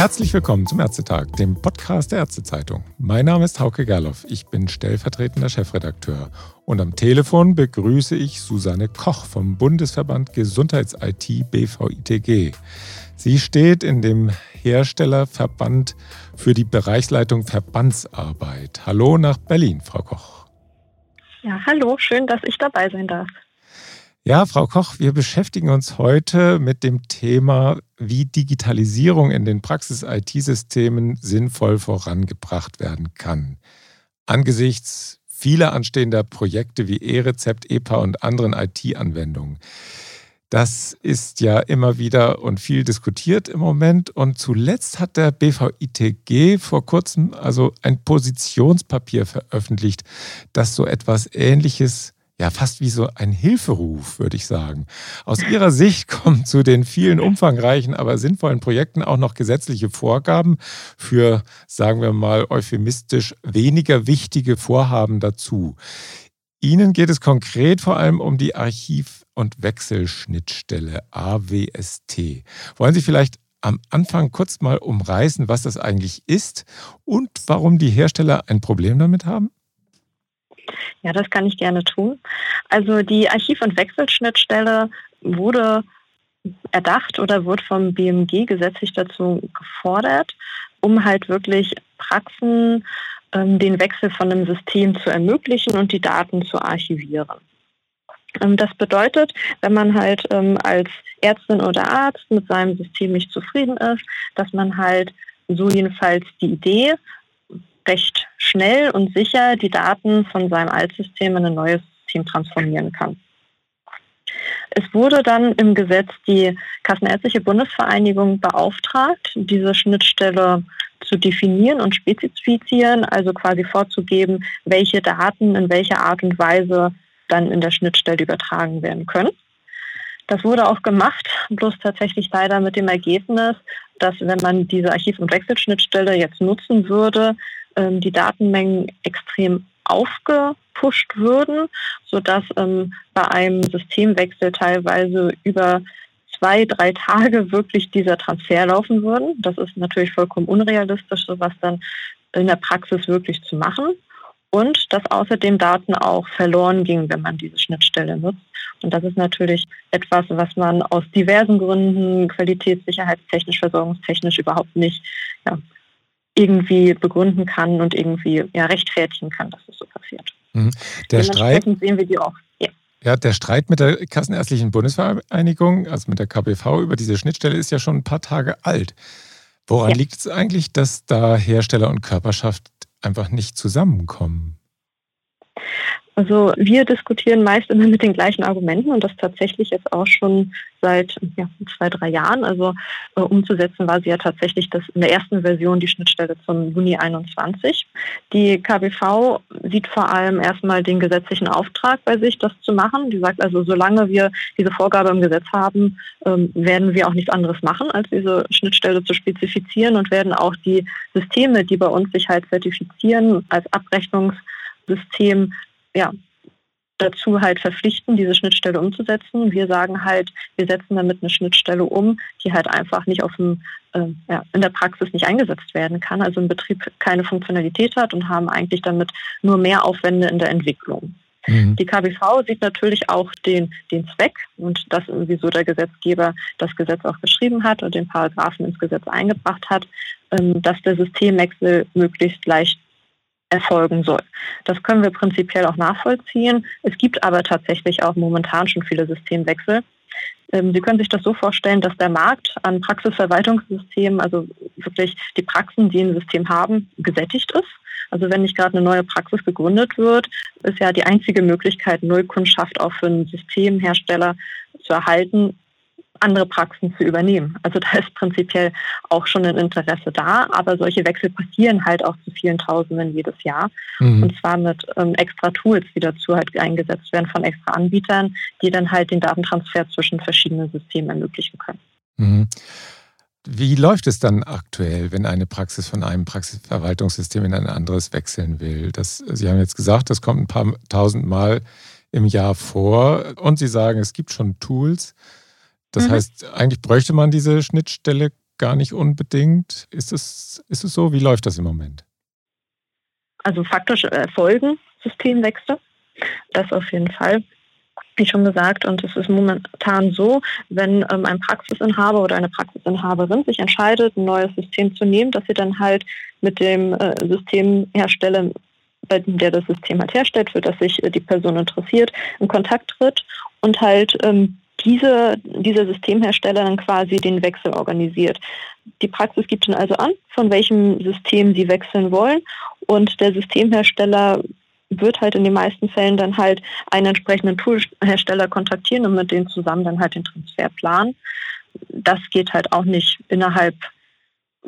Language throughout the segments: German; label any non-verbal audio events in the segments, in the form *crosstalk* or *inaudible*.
Herzlich willkommen zum Ärztetag, dem Podcast der Ärztezeitung. Mein Name ist Hauke Gerloff, ich bin stellvertretender Chefredakteur. Und am Telefon begrüße ich Susanne Koch vom Bundesverband Gesundheits-IT BVITG. Sie steht in dem Herstellerverband für die Bereichsleitung Verbandsarbeit. Hallo nach Berlin, Frau Koch. Ja, hallo, schön, dass ich dabei sein darf. Ja, Frau Koch, wir beschäftigen uns heute mit dem Thema, wie Digitalisierung in den Praxis-IT-Systemen sinnvoll vorangebracht werden kann. Angesichts vieler anstehender Projekte wie E-Rezept, EPA und anderen IT-Anwendungen. Das ist ja immer wieder und viel diskutiert im Moment. Und zuletzt hat der BVITG vor kurzem also ein Positionspapier veröffentlicht, das so etwas Ähnliches ja fast wie so ein Hilferuf, würde ich sagen. Aus Ihrer Sicht *laughs* kommen zu den vielen umfangreichen, aber sinnvollen Projekten auch noch gesetzliche Vorgaben für, sagen wir mal euphemistisch, weniger wichtige Vorhaben dazu. Ihnen geht es konkret vor allem um die Archiv- und Wechselschnittstelle AWST. Wollen Sie vielleicht am Anfang kurz mal umreißen, was das eigentlich ist und warum die Hersteller ein Problem damit haben? Ja, das kann ich gerne tun. Also die Archiv- und Wechselschnittstelle wurde erdacht oder wurde vom BMG gesetzlich dazu gefordert, um halt wirklich Praxen ähm, den Wechsel von einem System zu ermöglichen und die Daten zu archivieren. Ähm, das bedeutet, wenn man halt ähm, als Ärztin oder Arzt mit seinem System nicht zufrieden ist, dass man halt so jedenfalls die Idee recht schnell und sicher die Daten von seinem Altsystem in ein neues System transformieren kann. Es wurde dann im Gesetz die Kassenärztliche Bundesvereinigung beauftragt, diese Schnittstelle zu definieren und spezifizieren, also quasi vorzugeben, welche Daten in welcher Art und Weise dann in der Schnittstelle übertragen werden können. Das wurde auch gemacht, bloß tatsächlich leider mit dem Ergebnis, dass wenn man diese Archiv- und Wechselschnittstelle jetzt nutzen würde, ähm, die Datenmengen extrem aufgepusht würden, sodass ähm, bei einem Systemwechsel teilweise über zwei, drei Tage wirklich dieser Transfer laufen würden. Das ist natürlich vollkommen unrealistisch, sowas dann in der Praxis wirklich zu machen. Und dass außerdem Daten auch verloren gingen, wenn man diese Schnittstelle nutzt. Und das ist natürlich etwas, was man aus diversen Gründen, qualitätssicherheitstechnisch, versorgungstechnisch überhaupt nicht ja, irgendwie begründen kann und irgendwie ja, rechtfertigen kann, dass es so passiert. Mhm. Der Streit sehen wir die auch. Ja. ja, der Streit mit der Kassenärztlichen Bundesvereinigung, also mit der KBV über diese Schnittstelle ist ja schon ein paar Tage alt. Woran ja. liegt es eigentlich, dass da Hersteller und Körperschaft einfach nicht zusammenkommen? Also wir diskutieren meist immer mit den gleichen Argumenten und das tatsächlich jetzt auch schon seit ja, zwei, drei Jahren. Also äh, umzusetzen war sie ja tatsächlich das in der ersten Version die Schnittstelle zum Juni 21. Die KBV sieht vor allem erstmal den gesetzlichen Auftrag bei sich, das zu machen. Die sagt also, solange wir diese Vorgabe im Gesetz haben, ähm, werden wir auch nichts anderes machen, als diese Schnittstelle zu spezifizieren und werden auch die Systeme, die bei uns sich halt zertifizieren als Abrechnungssystem ja, dazu halt verpflichten, diese Schnittstelle umzusetzen. Wir sagen halt, wir setzen damit eine Schnittstelle um, die halt einfach nicht auf dem, äh, ja, in der Praxis nicht eingesetzt werden kann, also im Betrieb keine Funktionalität hat und haben eigentlich damit nur mehr Aufwände in der Entwicklung. Mhm. Die KBV sieht natürlich auch den, den Zweck und das, wieso der Gesetzgeber das Gesetz auch geschrieben hat und den Paragraphen ins Gesetz eingebracht hat, ähm, dass der Systemwechsel möglichst leicht erfolgen soll. Das können wir prinzipiell auch nachvollziehen. Es gibt aber tatsächlich auch momentan schon viele Systemwechsel. Ähm, Sie können sich das so vorstellen, dass der Markt an Praxisverwaltungssystemen, also wirklich die Praxen, die ein System haben, gesättigt ist. Also wenn nicht gerade eine neue Praxis gegründet wird, ist ja die einzige Möglichkeit, Neukundschaft auch für einen Systemhersteller zu erhalten, andere Praxen zu übernehmen. Also da ist prinzipiell auch schon ein Interesse da, aber solche Wechsel passieren halt auch zu vielen Tausenden jedes Jahr. Mhm. Und zwar mit ähm, extra Tools, die dazu halt eingesetzt werden von extra Anbietern, die dann halt den Datentransfer zwischen verschiedenen Systemen ermöglichen können. Mhm. Wie läuft es dann aktuell, wenn eine Praxis von einem Praxisverwaltungssystem in ein anderes wechseln will? Das, Sie haben jetzt gesagt, das kommt ein paar tausend Mal im Jahr vor und Sie sagen, es gibt schon Tools. Das mhm. heißt, eigentlich bräuchte man diese Schnittstelle gar nicht unbedingt. Ist es, ist es so? Wie läuft das im Moment? Also faktisch erfolgen Systemwechsel. Das auf jeden Fall wie schon gesagt, und es ist momentan so, wenn ähm, ein Praxisinhaber oder eine Praxisinhaberin sich entscheidet, ein neues System zu nehmen, dass sie dann halt mit dem äh, Systemhersteller, der das System halt herstellt, für das sich äh, die Person interessiert, in Kontakt tritt und halt ähm, diese, dieser Systemhersteller dann quasi den Wechsel organisiert. Die Praxis gibt dann also an, von welchem System sie wechseln wollen und der Systemhersteller wird halt in den meisten Fällen dann halt einen entsprechenden Toolhersteller kontaktieren und mit denen zusammen dann halt den Transfer planen. Das geht halt auch nicht innerhalb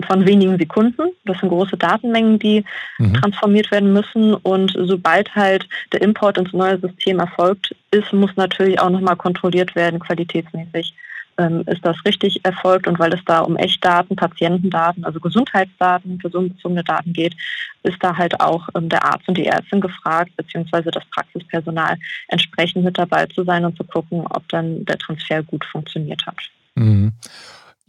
von wenigen Sekunden. Das sind große Datenmengen, die mhm. transformiert werden müssen. Und sobald halt der Import ins neue System erfolgt ist, muss natürlich auch nochmal kontrolliert werden, qualitätsmäßig ähm, ist das richtig erfolgt und weil es da um Echtdaten, Patientendaten, also Gesundheitsdaten, personenbezogene Daten geht, ist da halt auch ähm, der Arzt und die Ärztin gefragt, beziehungsweise das Praxispersonal entsprechend mit dabei zu sein und zu gucken, ob dann der Transfer gut funktioniert hat. Mhm.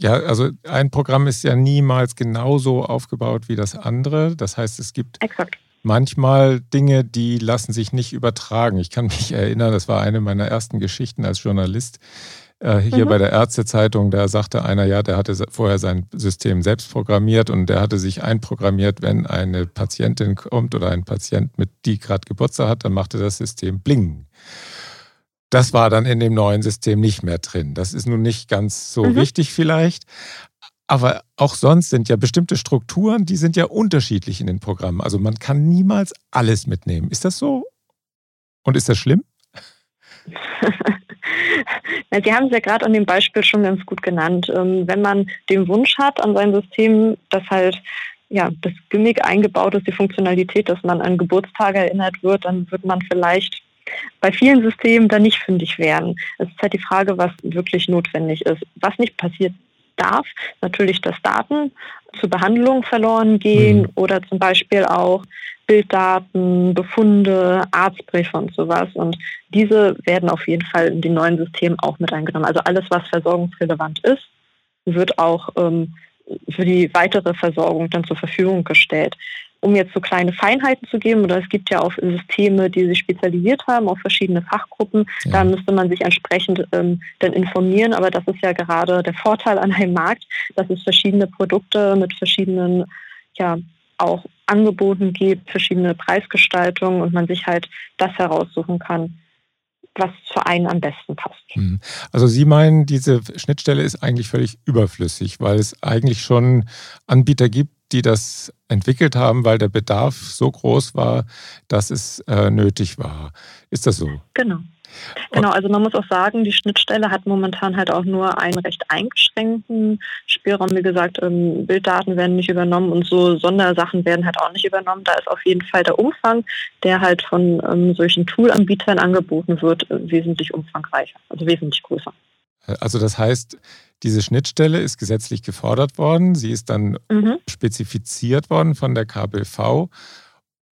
Ja, also ein Programm ist ja niemals genauso aufgebaut wie das andere. Das heißt, es gibt Exakt. manchmal Dinge, die lassen sich nicht übertragen. Ich kann mich erinnern, das war eine meiner ersten Geschichten als Journalist. Äh, hier mhm. bei der Ärztezeitung, da sagte einer, ja, der hatte vorher sein System selbst programmiert und der hatte sich einprogrammiert, wenn eine Patientin kommt oder ein Patient, mit die gerade Geburtstag hat, dann machte das System bling. Das war dann in dem neuen System nicht mehr drin. Das ist nun nicht ganz so mhm. wichtig vielleicht. Aber auch sonst sind ja bestimmte Strukturen, die sind ja unterschiedlich in den Programmen. Also man kann niemals alles mitnehmen. Ist das so? Und ist das schlimm? *laughs* Sie haben es ja gerade an dem Beispiel schon ganz gut genannt. Ähm, wenn man den Wunsch hat an sein System, dass halt ja, das Gimmick eingebaut ist, die Funktionalität, dass man an Geburtstage erinnert wird, dann wird man vielleicht bei vielen Systemen da nicht fündig werden. Es ist halt die Frage, was wirklich notwendig ist. Was nicht passiert darf, natürlich, dass Daten zur Behandlung verloren gehen mhm. oder zum Beispiel auch Bilddaten, Befunde, Arztbriefe und sowas. Und diese werden auf jeden Fall in die neuen Systeme auch mit eingenommen. Also alles, was versorgungsrelevant ist, wird auch ähm, für die weitere Versorgung dann zur Verfügung gestellt. Um jetzt so kleine Feinheiten zu geben, oder es gibt ja auch Systeme, die sich spezialisiert haben auf verschiedene Fachgruppen, ja. da müsste man sich entsprechend ähm, dann informieren. Aber das ist ja gerade der Vorteil an einem Markt, dass es verschiedene Produkte mit verschiedenen ja, auch Angeboten gibt, verschiedene Preisgestaltungen und man sich halt das heraussuchen kann, was für einen am besten passt. Hm. Also Sie meinen, diese Schnittstelle ist eigentlich völlig überflüssig, weil es eigentlich schon Anbieter gibt, die das entwickelt haben, weil der Bedarf so groß war, dass es äh, nötig war. Ist das so? Genau. Genau, also man muss auch sagen, die Schnittstelle hat momentan halt auch nur einen recht eingeschränkten Spielraum. Wie gesagt, ähm, Bilddaten werden nicht übernommen und so Sondersachen werden halt auch nicht übernommen. Da ist auf jeden Fall der Umfang, der halt von ähm, solchen Toolanbietern angeboten wird, äh, wesentlich umfangreicher, also wesentlich größer. Also das heißt, diese Schnittstelle ist gesetzlich gefordert worden, sie ist dann mhm. spezifiziert worden von der KBV,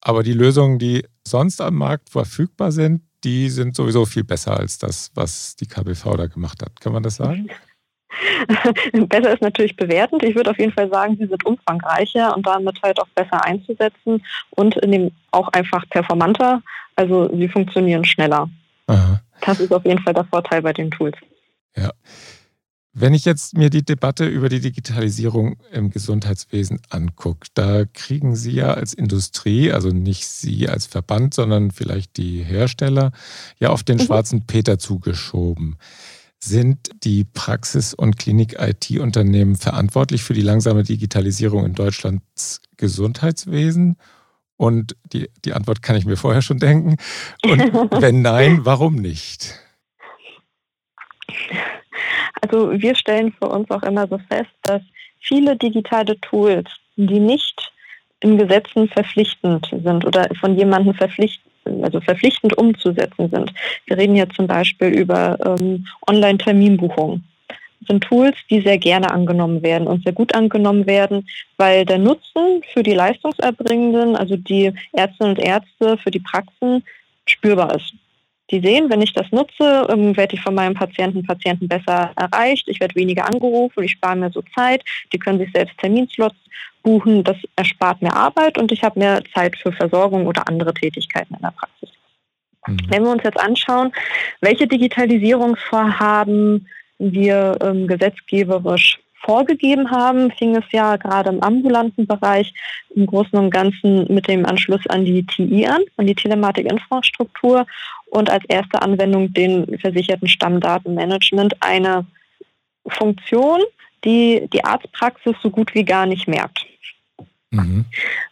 aber die Lösungen, die sonst am Markt verfügbar sind, die sind sowieso viel besser als das, was die KBV da gemacht hat. Kann man das sagen? *laughs* besser ist natürlich bewertend. Ich würde auf jeden Fall sagen, sie sind umfangreicher und damit halt auch besser einzusetzen und in dem auch einfach performanter. Also sie funktionieren schneller. Aha. Das ist auf jeden Fall der Vorteil bei den Tools. Ja. Wenn ich jetzt mir die Debatte über die Digitalisierung im Gesundheitswesen angucke, da kriegen Sie ja als Industrie, also nicht Sie als Verband, sondern vielleicht die Hersteller, ja auf den mhm. schwarzen Peter zugeschoben. Sind die Praxis- und Klinik-IT-Unternehmen verantwortlich für die langsame Digitalisierung in Deutschlands Gesundheitswesen? Und die, die Antwort kann ich mir vorher schon denken. Und *laughs* wenn nein, warum nicht? Also wir stellen für uns auch immer so fest, dass viele digitale Tools, die nicht in Gesetzen verpflichtend sind oder von jemandem verpflichtend also verpflichtend umzusetzen sind. Wir reden jetzt zum Beispiel über ähm, Online-Terminbuchungen. Das sind Tools, die sehr gerne angenommen werden und sehr gut angenommen werden, weil der Nutzen für die Leistungserbringenden, also die Ärztinnen und Ärzte, für die Praxen spürbar ist. Die sehen, wenn ich das nutze, ähm, werde ich von meinem Patienten, Patienten besser erreicht. Ich werde weniger angerufen, ich spare mir so Zeit. Die können sich selbst Terminslots buchen. Das erspart mir Arbeit und ich habe mehr Zeit für Versorgung oder andere Tätigkeiten in der Praxis. Mhm. Wenn wir uns jetzt anschauen, welche Digitalisierungsvorhaben wir ähm, gesetzgeberisch vorgegeben haben, fing es ja gerade im ambulanten Bereich im Großen und Ganzen mit dem Anschluss an die TI an, an die Telematikinfrastruktur und als erste Anwendung den versicherten Stammdatenmanagement eine Funktion, die die Arztpraxis so gut wie gar nicht merkt. Mhm.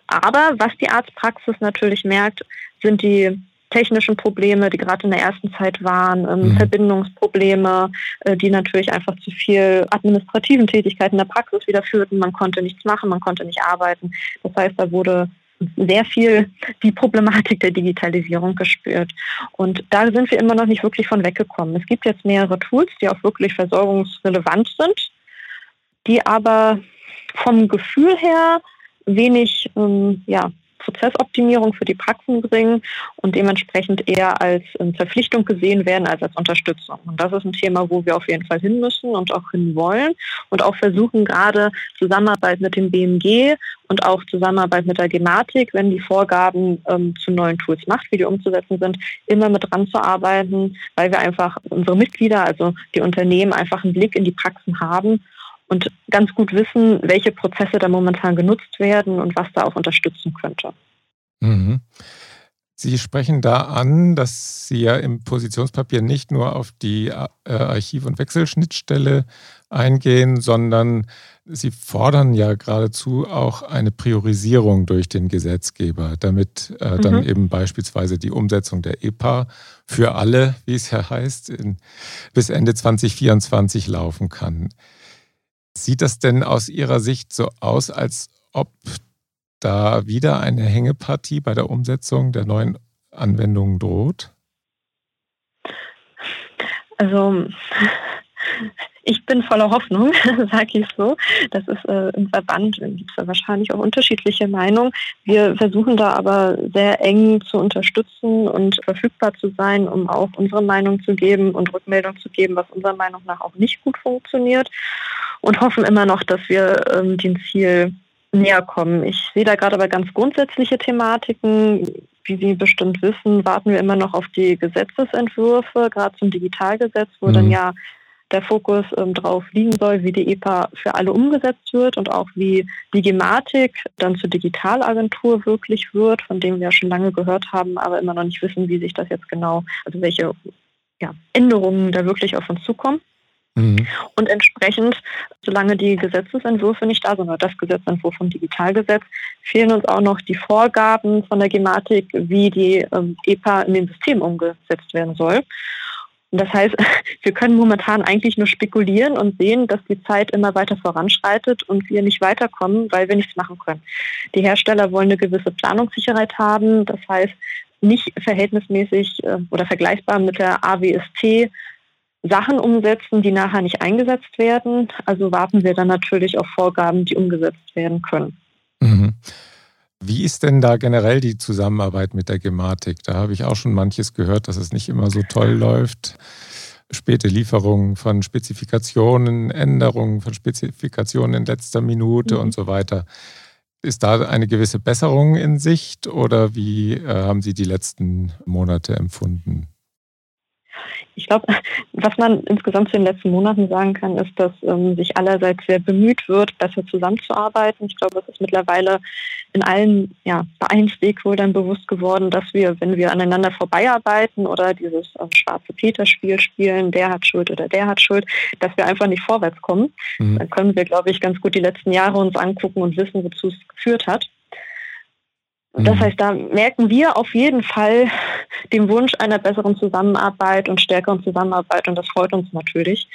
Aber was die Arztpraxis natürlich merkt, sind die technischen Probleme, die gerade in der ersten Zeit waren, ähm, mhm. Verbindungsprobleme, äh, die natürlich einfach zu viel administrativen Tätigkeiten in der Praxis wieder führten. Man konnte nichts machen, man konnte nicht arbeiten. Das heißt, da wurde sehr viel die Problematik der Digitalisierung gespürt. Und da sind wir immer noch nicht wirklich von weggekommen. Es gibt jetzt mehrere Tools, die auch wirklich versorgungsrelevant sind, die aber vom Gefühl her wenig ähm, ja, Prozessoptimierung für die Praxen bringen und dementsprechend eher als ähm, Verpflichtung gesehen werden als als Unterstützung. Und das ist ein Thema, wo wir auf jeden Fall hin müssen und auch hin wollen und auch versuchen gerade Zusammenarbeit mit dem BMG und auch Zusammenarbeit mit der Gematik, wenn die Vorgaben ähm, zu neuen Tools macht, wie die umzusetzen sind, immer mit dran zu arbeiten, weil wir einfach unsere Mitglieder, also die Unternehmen, einfach einen Blick in die Praxen haben und ganz gut wissen, welche Prozesse da momentan genutzt werden und was da auch unterstützen könnte. Mhm. Sie sprechen da an, dass Sie ja im Positionspapier nicht nur auf die äh, Archiv- und Wechselschnittstelle eingehen, sondern Sie fordern ja geradezu auch eine Priorisierung durch den Gesetzgeber, damit äh, dann mhm. eben beispielsweise die Umsetzung der EPA für alle, wie es ja heißt, in, bis Ende 2024 laufen kann. Sieht das denn aus Ihrer Sicht so aus, als ob da wieder eine Hängepartie bei der Umsetzung der neuen Anwendungen droht? Also ich bin voller Hoffnung, *laughs* sage ich so. Das ist äh, im Verband, gibt es wahrscheinlich auch unterschiedliche Meinungen. Wir versuchen da aber sehr eng zu unterstützen und verfügbar zu sein, um auch unsere Meinung zu geben und Rückmeldung zu geben, was unserer Meinung nach auch nicht gut funktioniert und hoffen immer noch, dass wir ähm, dem Ziel näher kommen. Ich sehe da gerade aber ganz grundsätzliche Thematiken. Wie Sie bestimmt wissen, warten wir immer noch auf die Gesetzesentwürfe, gerade zum Digitalgesetz, wo mhm. dann ja der Fokus ähm, drauf liegen soll, wie die EPA für alle umgesetzt wird und auch wie die Gematik dann zur Digitalagentur wirklich wird, von dem wir ja schon lange gehört haben, aber immer noch nicht wissen, wie sich das jetzt genau, also welche ja, Änderungen da wirklich auf uns zukommen. Mhm. Und entsprechend, solange die Gesetzesentwürfe nicht da sind, oder das Gesetzentwurf vom Digitalgesetz, fehlen uns auch noch die Vorgaben von der Gematik, wie die ähm, EPA in dem System umgesetzt werden soll. Das heißt, *laughs* wir können momentan eigentlich nur spekulieren und sehen, dass die Zeit immer weiter voranschreitet und wir nicht weiterkommen, weil wir nichts machen können. Die Hersteller wollen eine gewisse Planungssicherheit haben. Das heißt, nicht verhältnismäßig äh, oder vergleichbar mit der AWST Sachen umsetzen, die nachher nicht eingesetzt werden. Also warten wir dann natürlich auf Vorgaben, die umgesetzt werden können. Mhm. Wie ist denn da generell die Zusammenarbeit mit der Gematik? Da habe ich auch schon manches gehört, dass es nicht immer so toll läuft. Späte Lieferungen von Spezifikationen, Änderungen von Spezifikationen in letzter Minute mhm. und so weiter. Ist da eine gewisse Besserung in Sicht oder wie äh, haben Sie die letzten Monate empfunden? Ich glaube, was man insgesamt zu den letzten Monaten sagen kann, ist, dass ähm, sich allerseits sehr bemüht wird, besser zusammenzuarbeiten. Ich glaube, es ist mittlerweile in allen, ja, bei allen Stakeholdern bewusst geworden, dass wir, wenn wir aneinander vorbeiarbeiten oder dieses äh, schwarze Peter-Spiel spielen, der hat Schuld oder der hat Schuld, dass wir einfach nicht vorwärts kommen. Mhm. Dann können wir, glaube ich, ganz gut die letzten Jahre uns angucken und wissen, wozu es geführt hat. Das mhm. heißt, da merken wir auf jeden Fall *laughs* den Wunsch einer besseren Zusammenarbeit und stärkeren Zusammenarbeit und das freut uns natürlich.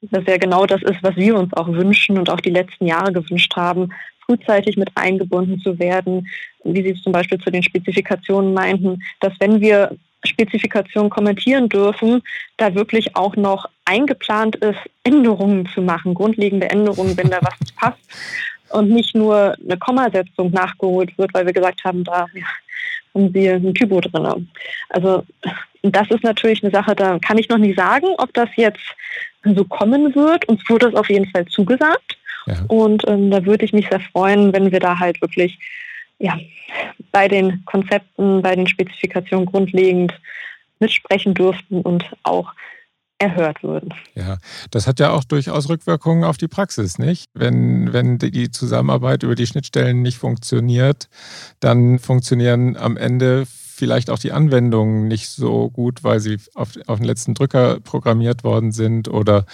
Dass ja genau das ist, was wir uns auch wünschen und auch die letzten Jahre gewünscht haben, frühzeitig mit eingebunden zu werden, wie Sie es zum Beispiel zu den Spezifikationen meinten, dass wenn wir Spezifikationen kommentieren dürfen, da wirklich auch noch eingeplant ist, Änderungen zu machen, grundlegende Änderungen, wenn da was *laughs* passt und nicht nur eine Kommasetzung nachgeholt wird, weil wir gesagt haben, da ja, haben Sie ein Typo drin. Also das ist natürlich eine Sache, da kann ich noch nicht sagen, ob das jetzt so kommen wird. Uns wurde es auf jeden Fall zugesagt. Ja. Und ähm, da würde ich mich sehr freuen, wenn wir da halt wirklich ja, bei den Konzepten, bei den Spezifikationen grundlegend mitsprechen durften und auch erhört würden. Ja, das hat ja auch durchaus Rückwirkungen auf die Praxis, nicht? Wenn, wenn die Zusammenarbeit über die Schnittstellen nicht funktioniert, dann funktionieren am Ende vielleicht auch die Anwendungen nicht so gut, weil sie auf, auf den letzten Drücker programmiert worden sind oder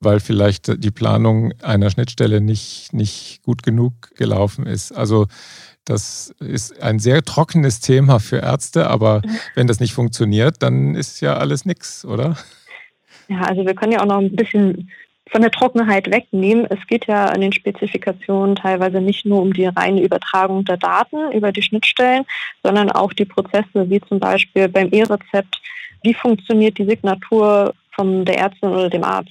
weil vielleicht die Planung einer Schnittstelle nicht, nicht gut genug gelaufen ist. Also das ist ein sehr trockenes Thema für Ärzte, aber mhm. wenn das nicht funktioniert, dann ist ja alles nichts, oder? Ja, also wir können ja auch noch ein bisschen von der Trockenheit wegnehmen. Es geht ja in den Spezifikationen teilweise nicht nur um die reine Übertragung der Daten über die Schnittstellen, sondern auch die Prozesse, wie zum Beispiel beim E-Rezept. Wie funktioniert die Signatur von der Ärztin oder dem Arzt?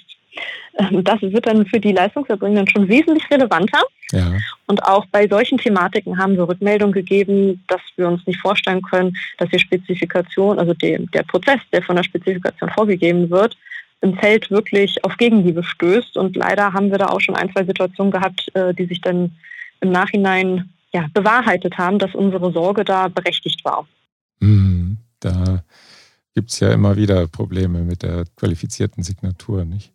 Ähm, das wird dann für die Leistungserbringenden schon wesentlich relevanter. Ja. Und auch bei solchen Thematiken haben wir Rückmeldung gegeben, dass wir uns nicht vorstellen können, dass die Spezifikation, also die, der Prozess, der von der Spezifikation vorgegeben wird, im Feld wirklich auf Gegenliebe stößt. Und leider haben wir da auch schon ein, zwei Situationen gehabt, äh, die sich dann im Nachhinein ja, bewahrheitet haben, dass unsere Sorge da berechtigt war. Mhm, da gibt es ja immer wieder Probleme mit der qualifizierten Signatur, nicht?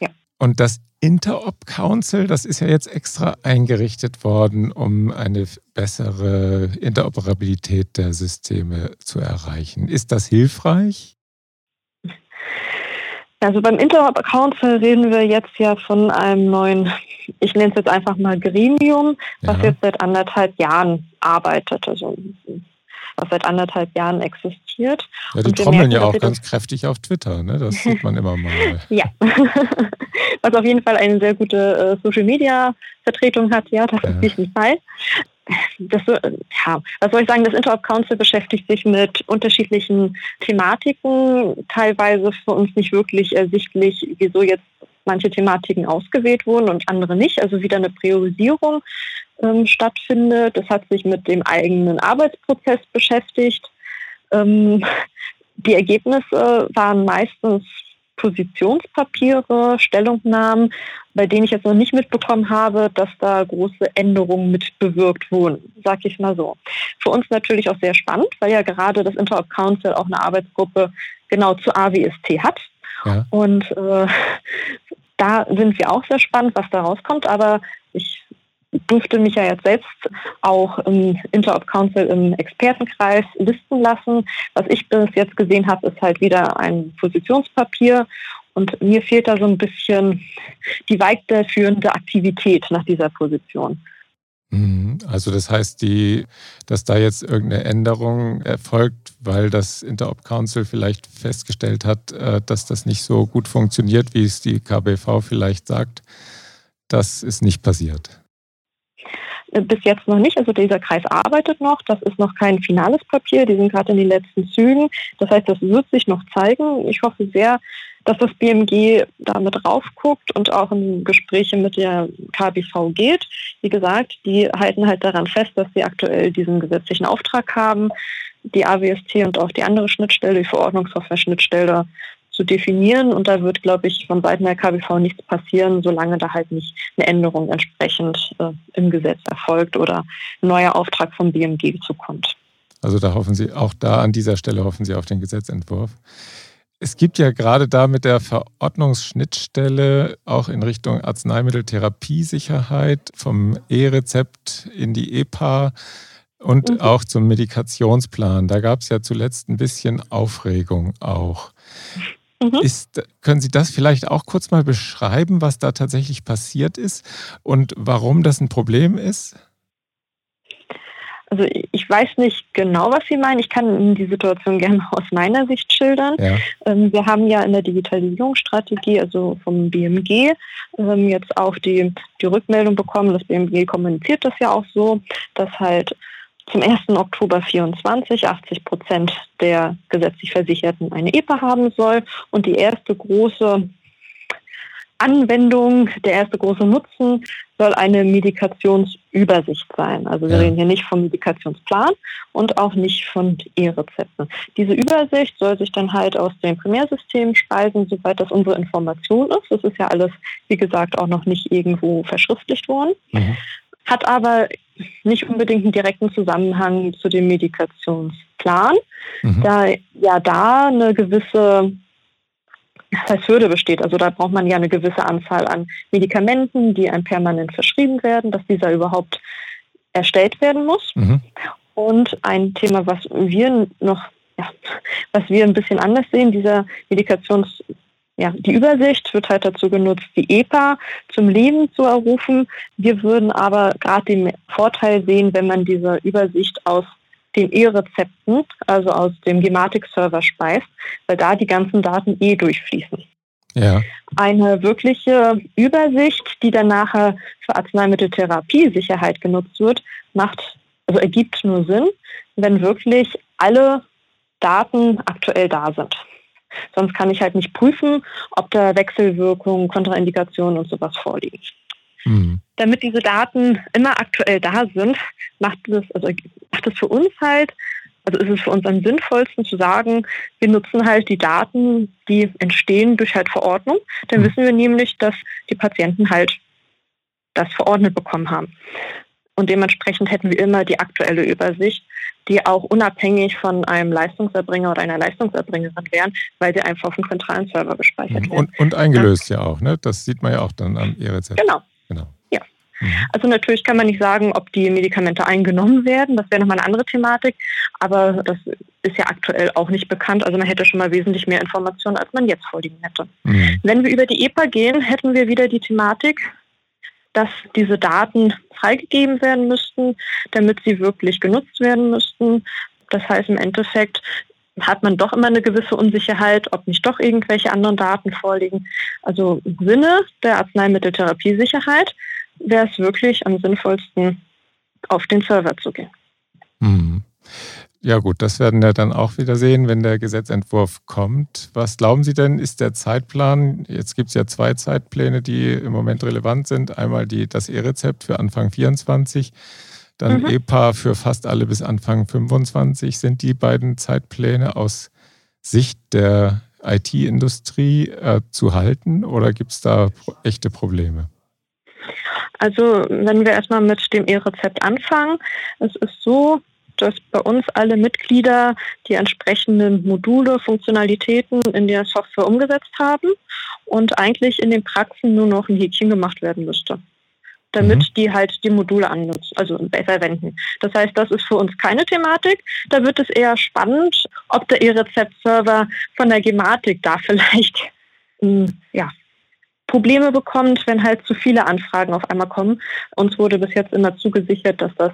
Ja. Und das Interop Council, das ist ja jetzt extra eingerichtet worden, um eine bessere Interoperabilität der Systeme zu erreichen. Ist das hilfreich? Also beim Interop Council reden wir jetzt ja von einem neuen, ich nenne es jetzt einfach mal Gremium, was ja. jetzt seit anderthalb Jahren arbeitet, also was seit anderthalb Jahren existiert. Ja, die trommeln ja auch ganz kräftig auf Twitter, ne? das sieht man immer mal. *laughs* ja, *laughs* was auf jeden Fall eine sehr gute äh, Social-Media-Vertretung hat, ja, das ja. auf jeden Fall das, ja, was soll ich sagen, das Interop Council beschäftigt sich mit unterschiedlichen Thematiken, teilweise für uns nicht wirklich ersichtlich, wieso jetzt manche Thematiken ausgewählt wurden und andere nicht, also wieder eine Priorisierung ähm, stattfindet. Das hat sich mit dem eigenen Arbeitsprozess beschäftigt. Ähm, die Ergebnisse waren meistens Positionspapiere, Stellungnahmen, bei denen ich jetzt noch nicht mitbekommen habe, dass da große Änderungen mit bewirkt wurden, sag ich mal so. Für uns natürlich auch sehr spannend, weil ja gerade das Interop Council auch eine Arbeitsgruppe genau zu AWST hat. Ja. Und äh, da sind wir auch sehr spannend, was da rauskommt. Aber ich durfte mich ja jetzt selbst auch im Interop Council im Expertenkreis listen lassen. Was ich bis jetzt gesehen habe, ist halt wieder ein Positionspapier und mir fehlt da so ein bisschen die weiterführende Aktivität nach dieser Position. Mhm. Also das heißt, die, dass da jetzt irgendeine Änderung erfolgt, weil das Interop Council vielleicht festgestellt hat, äh, dass das nicht so gut funktioniert, wie es die KBV vielleicht sagt, das ist nicht passiert. Bis jetzt noch nicht. Also dieser Kreis arbeitet noch. Das ist noch kein finales Papier. Die sind gerade in den letzten Zügen. Das heißt, das wird sich noch zeigen. Ich hoffe sehr, dass das BMG damit raufguckt und auch in Gespräche mit der KBV geht. Wie gesagt, die halten halt daran fest, dass sie aktuell diesen gesetzlichen Auftrag haben, die AWST und auch die andere Schnittstelle, die Verordnungssoftware-Schnittstelle zu definieren. Und da wird, glaube ich, von Seiten der KBV nichts passieren, solange da halt nicht eine Änderung entsprechend äh, im Gesetz erfolgt oder ein neuer Auftrag vom BMG zukommt. Also da hoffen Sie, auch da an dieser Stelle hoffen Sie auf den Gesetzentwurf. Es gibt ja gerade da mit der Verordnungsschnittstelle auch in Richtung Arzneimitteltherapiesicherheit vom E-Rezept in die EPA und mhm. auch zum Medikationsplan. Da gab es ja zuletzt ein bisschen Aufregung auch. Mhm. Ist, können Sie das vielleicht auch kurz mal beschreiben, was da tatsächlich passiert ist und warum das ein Problem ist? Also ich weiß nicht genau, was Sie meinen. Ich kann Ihnen die Situation gerne *laughs* aus meiner Sicht schildern. Ja. Ähm, wir haben ja in der Digitalisierungsstrategie, also vom BMG, ähm, jetzt auch die, die Rückmeldung bekommen. Das BMG kommuniziert das ja auch so, dass halt zum 1. Oktober 24 80 Prozent der gesetzlich Versicherten eine EPA haben soll. Und die erste große Anwendung, der erste große Nutzen soll eine Medikationsübersicht sein. Also wir ja. reden hier nicht vom Medikationsplan und auch nicht von E-Rezepten. Diese Übersicht soll sich dann halt aus dem Primärsystem speisen, soweit das unsere Information ist. Das ist ja alles, wie gesagt, auch noch nicht irgendwo verschriftlicht worden. Mhm. Hat aber nicht unbedingt einen direkten Zusammenhang zu dem Medikationsplan, mhm. da ja da eine gewisse das heißt Hürde besteht. Also da braucht man ja eine gewisse Anzahl an Medikamenten, die einem permanent verschrieben werden, dass dieser überhaupt erstellt werden muss. Mhm. Und ein Thema, was wir noch, ja, was wir ein bisschen anders sehen, dieser Medikations, ja, die Übersicht wird halt dazu genutzt, die EPA zum Leben zu errufen. Wir würden aber gerade den Vorteil sehen, wenn man diese Übersicht aus den E-Rezepten, also aus dem Gematik-Server speist, weil da die ganzen Daten eh durchfließen. Ja. Eine wirkliche Übersicht, die dann nachher für Arzneimitteltherapie-Sicherheit genutzt wird, macht, also ergibt nur Sinn, wenn wirklich alle Daten aktuell da sind. Sonst kann ich halt nicht prüfen, ob da Wechselwirkungen, Kontraindikationen und sowas vorliegen. Mhm. Damit diese Daten immer aktuell da sind, macht es, also macht es für uns halt, also ist es für uns am sinnvollsten zu sagen, wir nutzen halt die Daten, die entstehen durch halt Verordnung. Dann mhm. wissen wir nämlich, dass die Patienten halt das verordnet bekommen haben. Und dementsprechend hätten wir immer die aktuelle Übersicht, die auch unabhängig von einem Leistungserbringer oder einer Leistungserbringerin wären, weil sie einfach auf dem zentralen Server gespeichert werden. Und, und eingelöst ja. ja auch, ne? Das sieht man ja auch dann am E-Rezept. Genau. Genau. Ja. Mhm. Also natürlich kann man nicht sagen, ob die Medikamente eingenommen werden. Das wäre nochmal eine andere Thematik. Aber das ist ja aktuell auch nicht bekannt. Also man hätte schon mal wesentlich mehr Informationen, als man jetzt vorliegen hätte. Mhm. Wenn wir über die EPA gehen, hätten wir wieder die Thematik, dass diese Daten freigegeben werden müssten, damit sie wirklich genutzt werden müssten. Das heißt im Endeffekt hat man doch immer eine gewisse Unsicherheit, ob nicht doch irgendwelche anderen Daten vorliegen. Also im Sinne der Arzneimitteltherapiesicherheit wäre es wirklich am sinnvollsten, auf den Server zu gehen. Mhm. Ja gut, das werden wir dann auch wieder sehen, wenn der Gesetzentwurf kommt. Was glauben Sie denn, ist der Zeitplan? Jetzt gibt es ja zwei Zeitpläne, die im Moment relevant sind. Einmal die, das E-Rezept für Anfang 24 dann mhm. EPA für fast alle bis Anfang 25. Sind die beiden Zeitpläne aus Sicht der IT-Industrie äh, zu halten oder gibt es da echte Probleme? Also wenn wir erstmal mit dem E-Rezept anfangen, es ist so, dass bei uns alle Mitglieder die entsprechenden Module, Funktionalitäten in der Software umgesetzt haben und eigentlich in den Praxen nur noch ein Häkchen gemacht werden müsste damit mhm. die halt die Module annutzen, also verwenden. Das heißt, das ist für uns keine Thematik. Da wird es eher spannend, ob der E-Rezept-Server von der Gematik da *laughs* vielleicht hm, ja, Probleme bekommt, wenn halt zu viele Anfragen auf einmal kommen. Uns wurde bis jetzt immer zugesichert, dass das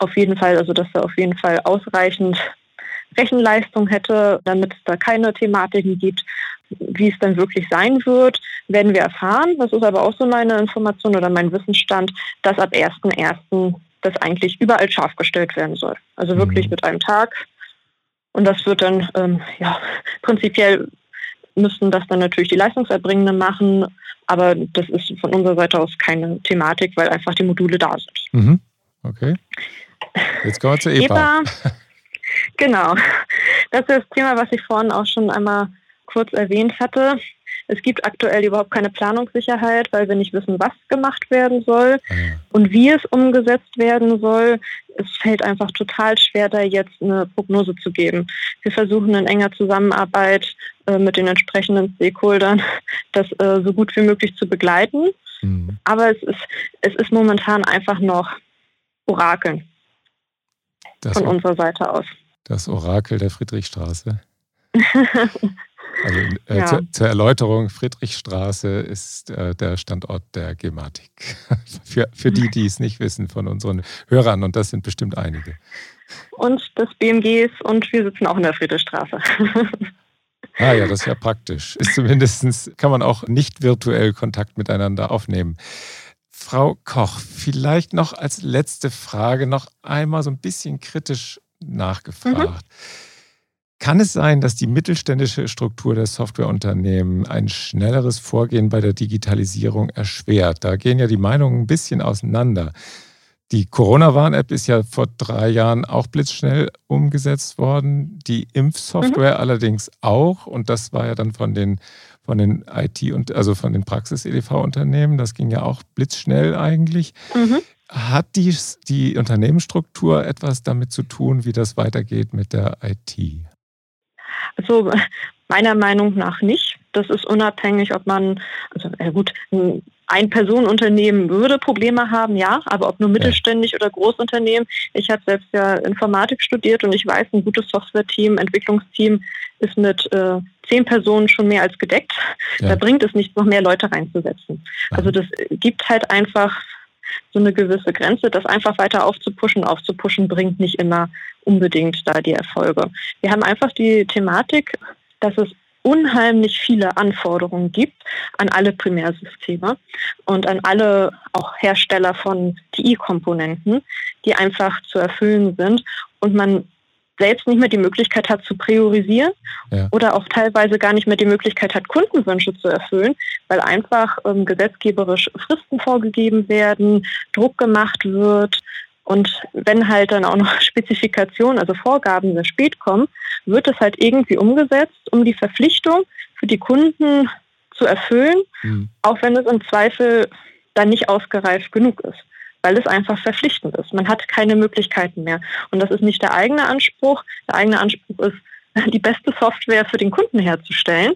auf jeden Fall, also dass da auf jeden Fall ausreichend Rechenleistung hätte, damit es da keine Thematiken gibt. Wie es dann wirklich sein wird, werden wir erfahren. Das ist aber auch so meine Information oder mein Wissensstand, dass ab 1.1. das eigentlich überall scharf gestellt werden soll. Also wirklich mhm. mit einem Tag. Und das wird dann, ähm, ja, prinzipiell müssten das dann natürlich die Leistungserbringenden machen, aber das ist von unserer Seite aus keine Thematik, weil einfach die Module da sind. Mhm. Okay. Jetzt kommen wir zur EPA. EPA genau. Das ist das Thema, was ich vorhin auch schon einmal kurz erwähnt hatte. Es gibt aktuell überhaupt keine Planungssicherheit, weil wir nicht wissen, was gemacht werden soll ah, und wie es umgesetzt werden soll. Es fällt einfach total schwer, da jetzt eine Prognose zu geben. Wir versuchen in enger Zusammenarbeit äh, mit den entsprechenden Stakeholdern *laughs* das äh, so gut wie möglich zu begleiten. Mhm. Aber es ist, es ist momentan einfach noch Orakeln das von unserer Seite aus. Das Orakel der Friedrichstraße. *laughs* Also äh, ja. zur, zur, Erläuterung, Friedrichstraße ist äh, der Standort der Gematik. *laughs* für, für die, die es nicht wissen von unseren Hörern, und das sind bestimmt einige. Und das BMGs und wir sitzen auch in der Friedrichstraße. *laughs* ah ja, das ist ja praktisch. Ist zumindest, kann man auch nicht virtuell Kontakt miteinander aufnehmen. Frau Koch, vielleicht noch als letzte Frage noch einmal so ein bisschen kritisch nachgefragt. Mhm. Kann es sein, dass die mittelständische Struktur der Softwareunternehmen ein schnelleres Vorgehen bei der Digitalisierung erschwert? Da gehen ja die Meinungen ein bisschen auseinander. Die Corona-Warn-App ist ja vor drei Jahren auch blitzschnell umgesetzt worden, die Impfsoftware mhm. allerdings auch. Und das war ja dann von den, von den IT- und also von den Praxis-EDV-Unternehmen. Das ging ja auch blitzschnell eigentlich. Mhm. Hat die, die Unternehmensstruktur etwas damit zu tun, wie das weitergeht mit der IT? Also meiner Meinung nach nicht. Das ist unabhängig, ob man, also ja gut, ein Ein-Personen-Unternehmen würde Probleme haben, ja, aber ob nur mittelständisch oder Großunternehmen. Ich habe selbst ja Informatik studiert und ich weiß, ein gutes Software-Team, Entwicklungsteam ist mit äh, zehn Personen schon mehr als gedeckt. Ja. Da bringt es nicht, noch mehr Leute reinzusetzen. Also das gibt halt einfach so eine gewisse Grenze. Das einfach weiter aufzupuschen, aufzupuschen, bringt nicht immer unbedingt da die Erfolge. Wir haben einfach die Thematik, dass es unheimlich viele Anforderungen gibt an alle Primärsysteme und an alle auch Hersteller von TI-Komponenten, die einfach zu erfüllen sind und man selbst nicht mehr die Möglichkeit hat zu priorisieren ja. oder auch teilweise gar nicht mehr die Möglichkeit hat, Kundenwünsche zu erfüllen, weil einfach ähm, gesetzgeberisch Fristen vorgegeben werden, Druck gemacht wird. Und wenn halt dann auch noch *laughs* Spezifikationen, also Vorgaben sehr spät kommen, wird es halt irgendwie umgesetzt, um die Verpflichtung für die Kunden zu erfüllen, mhm. auch wenn es im Zweifel dann nicht ausgereift genug ist weil es einfach verpflichtend ist. Man hat keine Möglichkeiten mehr. Und das ist nicht der eigene Anspruch. Der eigene Anspruch ist, *laughs* die beste Software für den Kunden herzustellen.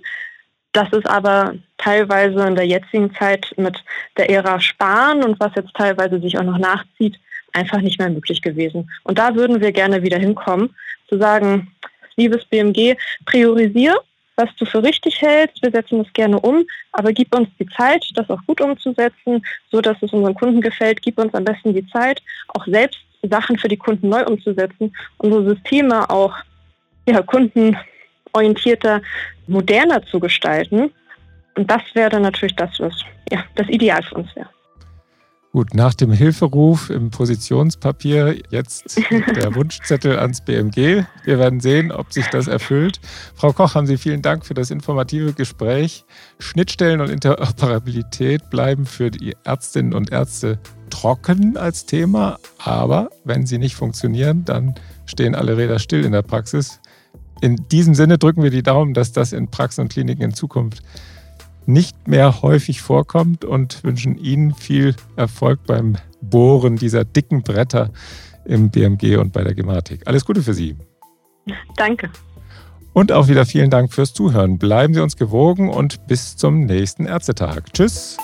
Das ist aber teilweise in der jetzigen Zeit mit der Ära Sparen und was jetzt teilweise sich auch noch nachzieht, einfach nicht mehr möglich gewesen. Und da würden wir gerne wieder hinkommen, zu sagen, liebes BMG, priorisiere was du für richtig hältst. Wir setzen das gerne um, aber gib uns die Zeit, das auch gut umzusetzen, so dass es unseren Kunden gefällt. Gib uns am besten die Zeit, auch selbst Sachen für die Kunden neu umzusetzen, unsere Systeme auch ja, kundenorientierter, moderner zu gestalten. Und das wäre dann natürlich das, was ja, das Ideal für uns wäre. Gut, nach dem Hilferuf im Positionspapier jetzt der *laughs* Wunschzettel ans BMG. Wir werden sehen, ob sich das erfüllt. Frau Koch, haben Sie vielen Dank für das informative Gespräch. Schnittstellen und Interoperabilität bleiben für die Ärztinnen und Ärzte trocken als Thema, aber wenn sie nicht funktionieren, dann stehen alle Räder still in der Praxis. In diesem Sinne drücken wir die Daumen, dass das in Praxen und Kliniken in Zukunft nicht mehr häufig vorkommt und wünschen Ihnen viel Erfolg beim Bohren dieser dicken Bretter im BMG und bei der Gematik. Alles Gute für Sie. Danke. Und auch wieder vielen Dank fürs Zuhören. Bleiben Sie uns gewogen und bis zum nächsten Ärztetag. Tschüss.